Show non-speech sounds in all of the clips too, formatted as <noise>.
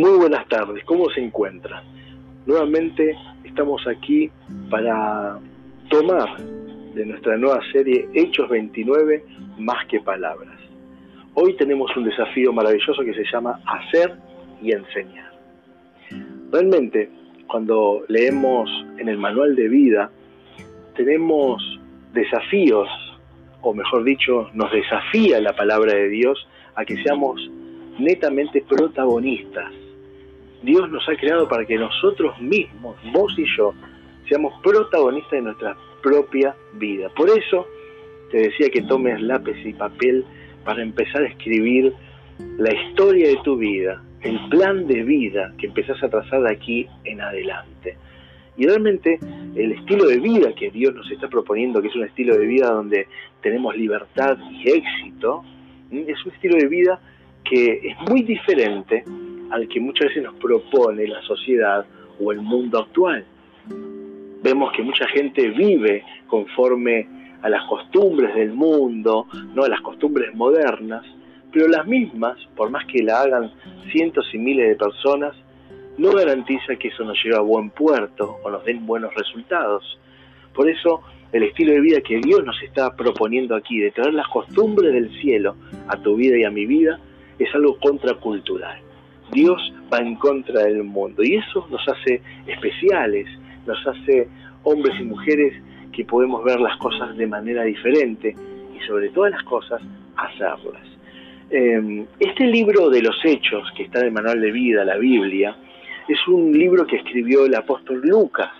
Muy buenas tardes, ¿cómo se encuentran? Nuevamente estamos aquí para tomar de nuestra nueva serie Hechos 29 más que palabras. Hoy tenemos un desafío maravilloso que se llama hacer y enseñar. Realmente, cuando leemos en el manual de vida, tenemos desafíos, o mejor dicho, nos desafía la palabra de Dios a que seamos netamente protagonistas. Dios nos ha creado para que nosotros mismos, vos y yo, seamos protagonistas de nuestra propia vida. Por eso te decía que tomes lápiz y papel para empezar a escribir la historia de tu vida, el plan de vida que empezás a trazar de aquí en adelante. Y realmente el estilo de vida que Dios nos está proponiendo, que es un estilo de vida donde tenemos libertad y éxito, es un estilo de vida que es muy diferente al que muchas veces nos propone la sociedad o el mundo actual. Vemos que mucha gente vive conforme a las costumbres del mundo, no a las costumbres modernas, pero las mismas, por más que la hagan cientos y miles de personas, no garantiza que eso nos lleve a buen puerto o nos den buenos resultados. Por eso, el estilo de vida que Dios nos está proponiendo aquí, de traer las costumbres del cielo a tu vida y a mi vida, es algo contracultural. Dios va en contra del mundo y eso nos hace especiales, nos hace hombres y mujeres que podemos ver las cosas de manera diferente y sobre todas las cosas hacerlas. Em, este libro de los hechos que está en el manual de vida, la Biblia, es un libro que escribió el apóstol Lucas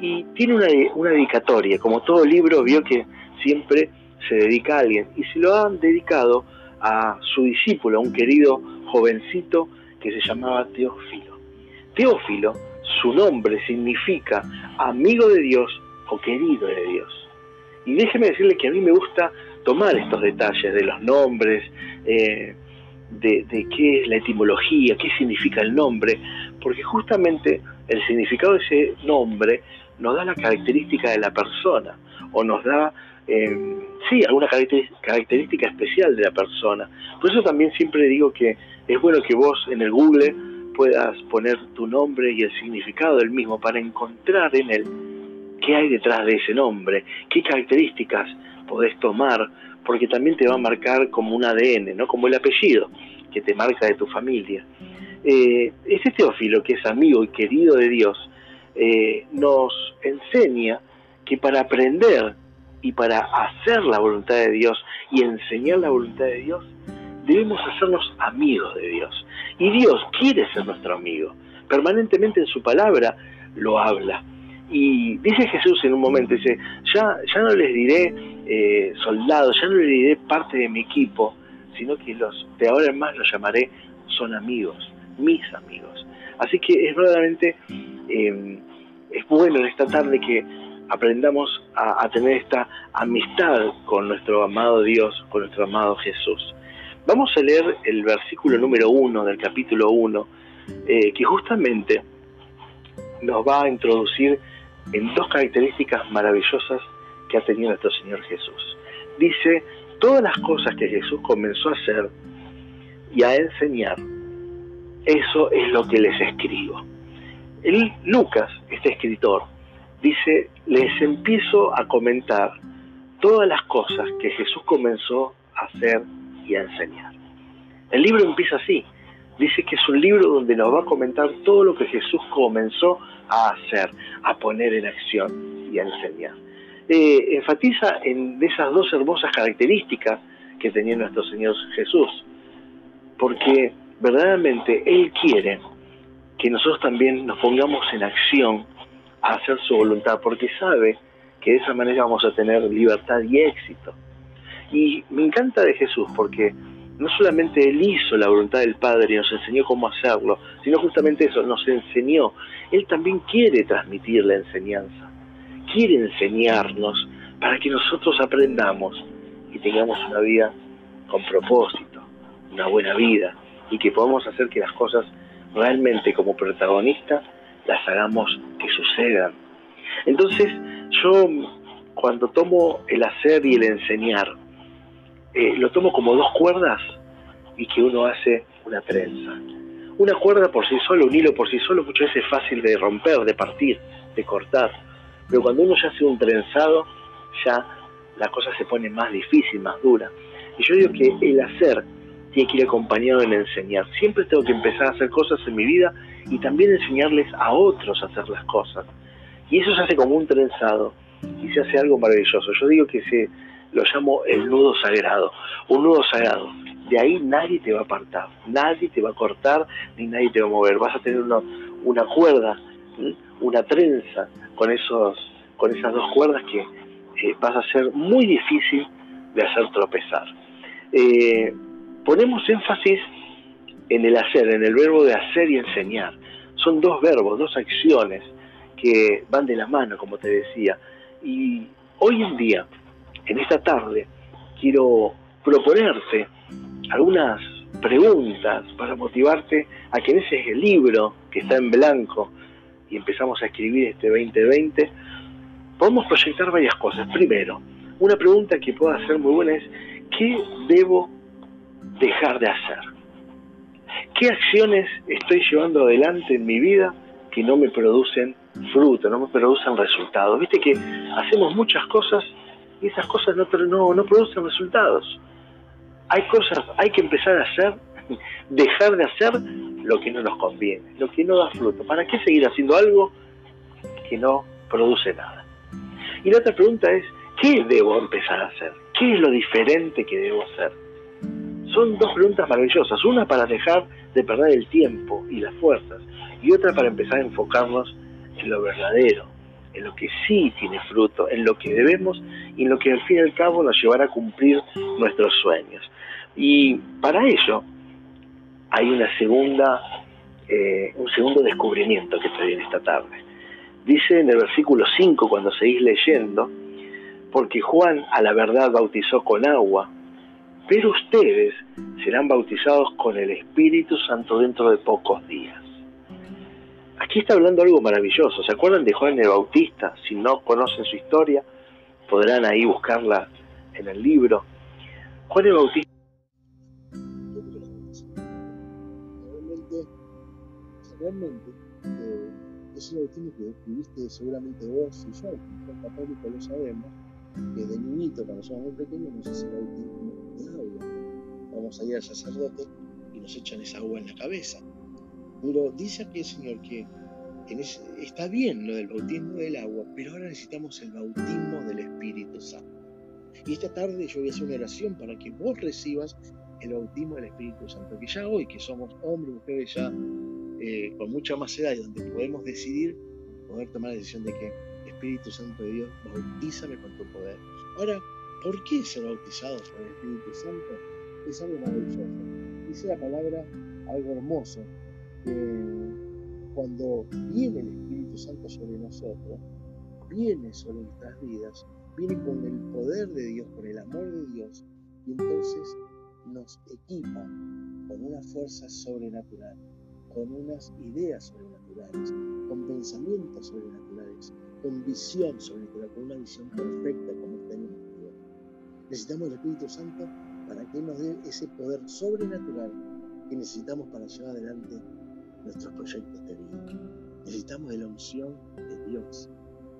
y tiene una, una dedicatoria, como todo libro vio que siempre se dedica a alguien y se lo han dedicado a su discípulo, a un querido jovencito que se llamaba Teófilo. Teófilo, su nombre significa amigo de Dios o querido de Dios. Y déjeme decirle que a mí me gusta tomar estos detalles de los nombres, eh, de, de, qué es la etimología, qué significa el nombre, porque justamente el significado de ese nombre nos da la característica de la persona o nos da eh, sí, alguna característica especial de la persona. Por eso también siempre digo que es bueno que vos en el Google puedas poner tu nombre y el significado del mismo para encontrar en él qué hay detrás de ese nombre, qué características podés tomar, porque también te va a marcar como un ADN, ¿no? como el apellido que te marca de tu familia. Eh, este Teófilo, que es amigo y querido de Dios, eh, nos enseña que para aprender y para hacer la voluntad de Dios y enseñar la voluntad de Dios, debemos hacernos amigos de Dios. Y Dios quiere ser nuestro amigo. Permanentemente en su palabra lo habla. Y dice Jesús en un momento, dice, ya, ya no les diré eh, soldados, ya no les diré parte de mi equipo, sino que los de ahora en más los llamaré son amigos, mis amigos. Así que es verdaderamente, eh, es bueno en esta tarde que aprendamos a, tener esta amistad con nuestro amado Dios, con nuestro amado Jesús. Vamos a leer el versículo número uno del capítulo 1, eh, que justamente nos va a introducir en dos características maravillosas que ha tenido nuestro Señor Jesús. Dice, todas las cosas que Jesús comenzó a hacer y a enseñar, eso es lo que les escribo. El Lucas, este escritor, dice, les empiezo a comentar todas las cosas que Jesús comenzó a hacer y a enseñar. El libro empieza así. Dice que es un libro donde nos va a comentar todo lo que Jesús comenzó a hacer, a poner en acción y a enseñar. Eh, enfatiza en esas dos hermosas características que tenía nuestro Señor Jesús, porque verdaderamente Él quiere que nosotros también nos pongamos en acción a hacer su voluntad, porque sabe que de esa manera vamos a tener libertad y éxito. Y me encanta de Jesús porque no solamente Él hizo la voluntad del Padre y nos enseñó cómo hacerlo, sino justamente eso, nos enseñó. Él también quiere transmitir la enseñanza, quiere enseñarnos para que nosotros aprendamos y tengamos una vida con propósito, una buena vida, y que podamos hacer que las cosas realmente como protagonistas las hagamos que sucedan. Entonces, yo cuando tomo el hacer y el enseñar, eh, lo tomo como dos cuerdas y que uno hace una trenza. Una cuerda por sí sola, un hilo por sí solo, muchas veces es fácil de romper, de partir, de cortar. Pero cuando uno ya hace un trenzado, ya la cosa se pone más difícil, más dura. Y yo digo que el hacer tiene que ir acompañado en enseñar. Siempre tengo que empezar a hacer cosas en mi vida y también enseñarles a otros a hacer las cosas. Y eso se hace como un trenzado y se hace algo maravilloso. Yo digo que se lo llamo el nudo sagrado, un nudo sagrado. De ahí nadie te va a apartar, nadie te va a cortar, ni nadie te va a mover. Vas a tener una, una cuerda, una trenza con esos, con esas dos cuerdas que eh, vas a ser muy difícil de hacer tropezar. Eh, ponemos énfasis en el hacer, en el verbo de hacer y enseñar. Son dos verbos, dos acciones que van de la mano, como te decía. Y hoy en día, en esta tarde, quiero proponerte algunas preguntas para motivarte a que en ese libro que está en blanco y empezamos a escribir este 2020, podemos proyectar varias cosas. Primero, una pregunta que pueda ser muy buena es, ¿qué debo dejar de hacer? ¿Qué acciones estoy llevando adelante en mi vida que no me producen fruto, no me producen resultados? Viste que hacemos muchas cosas y esas cosas no, producen resultados. Hay cosas, hay que empezar a hacer, <laughs> dejar de hacer lo que no nos conviene, lo que no da fruto. ¿Para qué seguir haciendo algo que no produce nada? Y la otra pregunta es, ¿qué debo empezar a hacer? ¿Qué es lo diferente que debo hacer? Son dos preguntas maravillosas. Una para dejar de perder el tiempo y las fuerzas. Y otra para empezar a enfocarnos en lo verdadero, en lo que sí tiene fruto, en lo que debemos y en lo que al fin y al cabo nos llevará a cumplir nuestros sueños. Y para ello hay una segunda, eh, un segundo descubrimiento que te en esta tarde. Dice en el versículo 5, cuando seguís leyendo, porque Juan a la verdad bautizó con agua, pero ustedes serán bautizados con el Espíritu Santo dentro de pocos días. Aquí está hablando algo maravilloso. ¿Se acuerdan de Juan el Bautista? Si no conocen su historia, podrán ahí buscarla en el libro. Juan el Bautista. Realmente, realmente eh, es el bautismo que describiste seguramente vos y yo, como católico lo sabemos, que de niñito, cuando somos muy pequeños, nos hace el bautismo Vamos a ir al sacerdote y nos echan esa agua en la cabeza. Pero dice aquí el Señor que está bien lo del bautismo del agua, pero ahora necesitamos el bautismo del Espíritu Santo. Y esta tarde yo voy a hacer una oración para que vos recibas el bautismo del Espíritu Santo, que ya hoy, que somos hombres, mujeres ya eh, con mucha más edad y donde podemos decidir, poder tomar la decisión de que Espíritu Santo de Dios, bautízame con tu poder. Ahora, ¿por qué ser bautizados por el Espíritu Santo? Es algo maravilloso. Dice la palabra algo hermoso, cuando viene el Espíritu Santo sobre nosotros, viene sobre nuestras vidas, viene con el poder de Dios, con el amor de Dios, y entonces nos equipa con una fuerza sobrenatural, con unas ideas sobrenaturales, con pensamientos sobrenaturales, con visión sobrenatural, con una visión perfecta como tenemos. Necesitamos el Espíritu Santo para que nos dé ese poder sobrenatural que necesitamos para llevar adelante nuestros proyectos de vida. Necesitamos de la unción de Dios,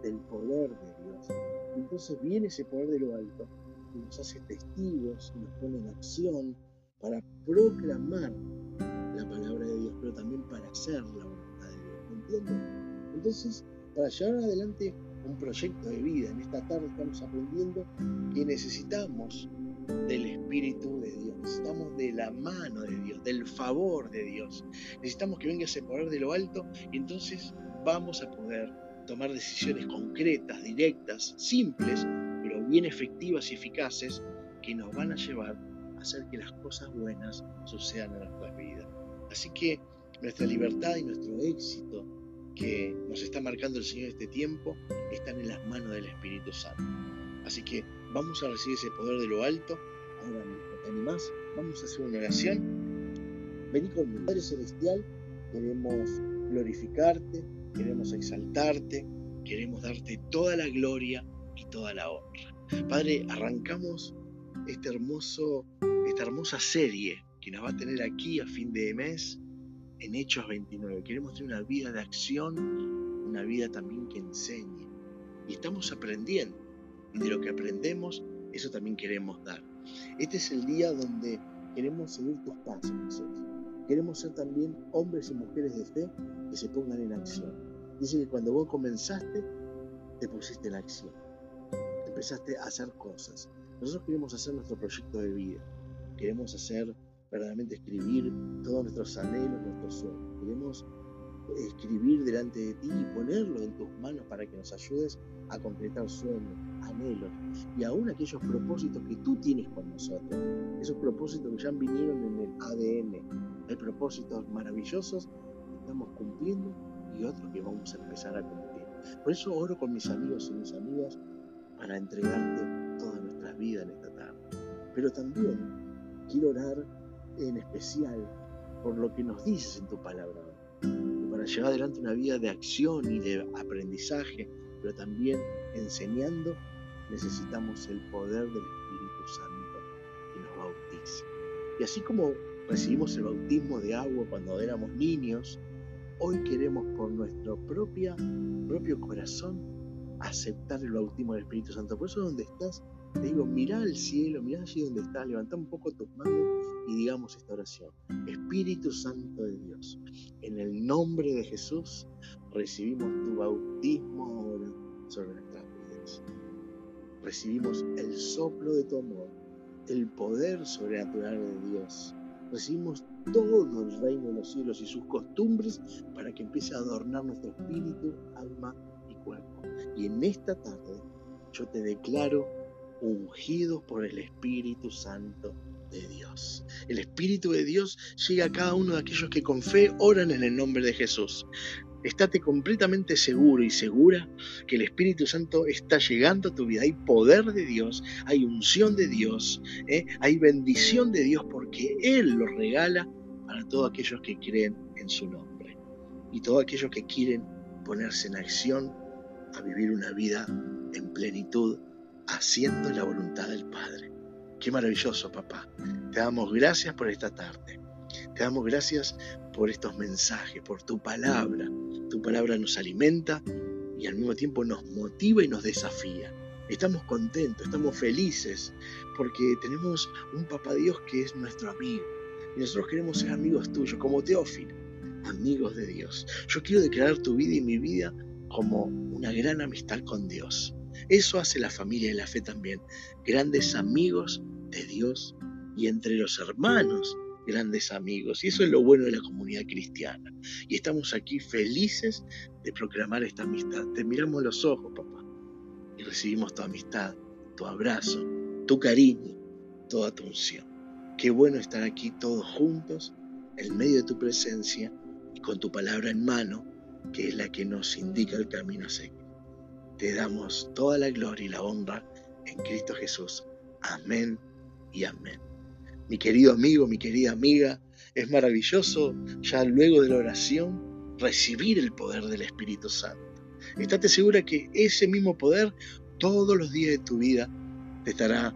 del poder de Dios. entonces viene ese poder de lo alto y nos hace testigos, nos pone en acción para proclamar la palabra de Dios, pero también para hacer la voluntad de Dios. ¿Me entienden? Entonces, para llevar adelante un proyecto de vida, en esta tarde estamos aprendiendo que necesitamos del Espíritu de Dios, necesitamos de la mano de Dios, del favor de Dios. Necesitamos que venga ese poder de lo alto y entonces vamos a poder tomar decisiones concretas, directas, simples, pero bien efectivas y eficaces que nos van a llevar a hacer que las cosas buenas sucedan en nuestras vidas. Así que nuestra libertad y nuestro éxito que nos está marcando el Señor este tiempo están en las manos del Espíritu Santo. Así que vamos a recibir ese poder de lo alto. Ahora ¿te animás? Vamos a hacer una oración. Vení con mi Padre Celestial. Queremos glorificarte, queremos exaltarte, queremos darte toda la gloria y toda la honra. Padre, arrancamos este hermoso, esta hermosa serie que nos va a tener aquí a fin de mes en Hechos 29. Queremos tener una vida de acción, una vida también que enseñe. Y estamos aprendiendo. Y de lo que aprendemos, eso también queremos dar. Este es el día donde queremos seguir tus pasos, Jesús. Queremos ser también hombres y mujeres de fe que se pongan en acción. Dice que cuando vos comenzaste, te pusiste en acción. Empezaste a hacer cosas. Nosotros queremos hacer nuestro proyecto de vida. Queremos hacer, verdaderamente escribir todos nuestros anhelos, nuestros sueños. Queremos escribir delante de ti y ponerlo en tus manos para que nos ayudes a concretar sueños, anhelos y aún aquellos propósitos que tú tienes con nosotros. Esos propósitos que ya vinieron en el ADN. Hay propósitos maravillosos que estamos cumpliendo y otros que vamos a empezar a cumplir. Por eso oro con mis amigos y mis amigas para entregarte toda nuestra vida en esta tarde. Pero también quiero orar en especial por lo que nos dices en tu palabra. Para llevar adelante una vida de acción y de aprendizaje, pero también enseñando, necesitamos el poder del Espíritu Santo que nos bautice. Y así como recibimos el bautismo de agua cuando éramos niños, hoy queremos por nuestro propia, propio corazón aceptar el bautismo del Espíritu Santo. Por eso donde estás, te digo, mira al cielo, mira allí donde estás, levanta un poco tus manos y digamos esta oración. Espíritu Santo de Dios, en el nombre de Jesús recibimos tu bautismo ahora sobre nuestras vidas. Recibimos el soplo de tu amor, el poder sobrenatural de Dios. Recibimos todo el reino de los cielos y sus costumbres para que empiece a adornar nuestro espíritu, alma y cuerpo. Y en esta tarde yo te declaro ungido por el Espíritu Santo de Dios. El Espíritu de Dios llega a cada uno de aquellos que con fe oran en el nombre de Jesús. Estate completamente seguro y segura que el Espíritu Santo está llegando a tu vida. Hay poder de Dios, hay unción de Dios, ¿eh? hay bendición de Dios porque Él lo regala para todos aquellos que creen en su nombre y todos aquellos que quieren ponerse en acción a vivir una vida en plenitud, haciendo la voluntad del Padre. Qué maravilloso, papá. Te damos gracias por esta tarde. Te damos gracias por estos mensajes, por tu palabra. Tu palabra nos alimenta y al mismo tiempo nos motiva y nos desafía. Estamos contentos, estamos felices porque tenemos un papá Dios que es nuestro amigo. Y nosotros queremos ser amigos tuyos, como Teófilo, amigos de Dios. Yo quiero declarar tu vida y mi vida como una gran amistad con Dios. Eso hace la familia y la fe también. Grandes amigos de Dios y entre los hermanos grandes amigos. Y eso es lo bueno de la comunidad cristiana. Y estamos aquí felices de proclamar esta amistad. Te miramos los ojos, papá, y recibimos tu amistad, tu abrazo, tu cariño, toda tu unción. Qué bueno estar aquí todos juntos, en medio de tu presencia y con tu palabra en mano, que es la que nos indica el camino a seguir. Te damos toda la gloria y la honra en Cristo Jesús. Amén y amén mi querido amigo, mi querida amiga, es maravilloso ya luego de la oración recibir el poder del Espíritu Santo. Estate segura que ese mismo poder todos los días de tu vida te estará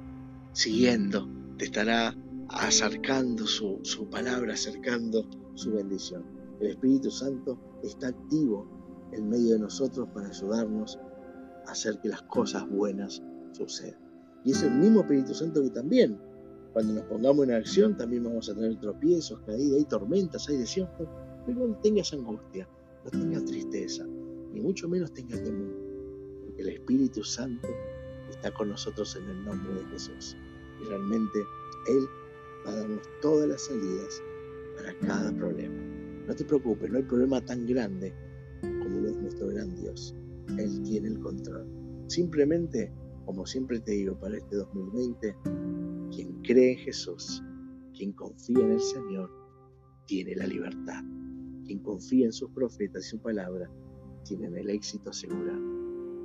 siguiendo, te estará acercando su, su palabra, acercando su bendición. El Espíritu Santo está activo en medio de nosotros para ayudarnos hacer que las cosas buenas sucedan. Y es el mismo Espíritu Santo que también cuando nos pongamos en acción también vamos a tener tropiezos, caídas, hay tormentas, hay desiertos, pero no tengas angustia, no tengas tristeza, ni mucho menos tengas temor, porque el Espíritu Santo está con nosotros en el nombre de Jesús. Y realmente Él va a darnos todas las salidas para cada problema. No te preocupes, no hay problema tan grande como lo es nuestro gran Dios. Él tiene el control. Simplemente, como siempre te digo, para este 2020, quien cree en Jesús, quien confía en el Señor, tiene la libertad. Quien confía en sus profetas y su palabra, tiene el éxito asegurado.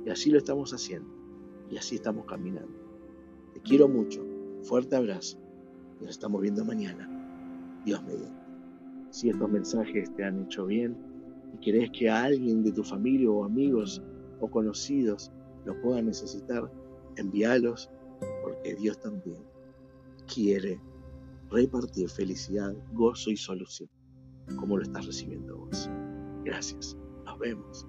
Y así lo estamos haciendo. Y así estamos caminando. Te quiero mucho. Fuerte abrazo. Nos estamos viendo mañana. Dios mediante. Si estos mensajes te han hecho bien y crees que alguien de tu familia o amigos o conocidos lo pueda necesitar, envíalos porque Dios también quiere repartir felicidad, gozo y solución. cómo lo estás recibiendo vos. Gracias. Nos vemos.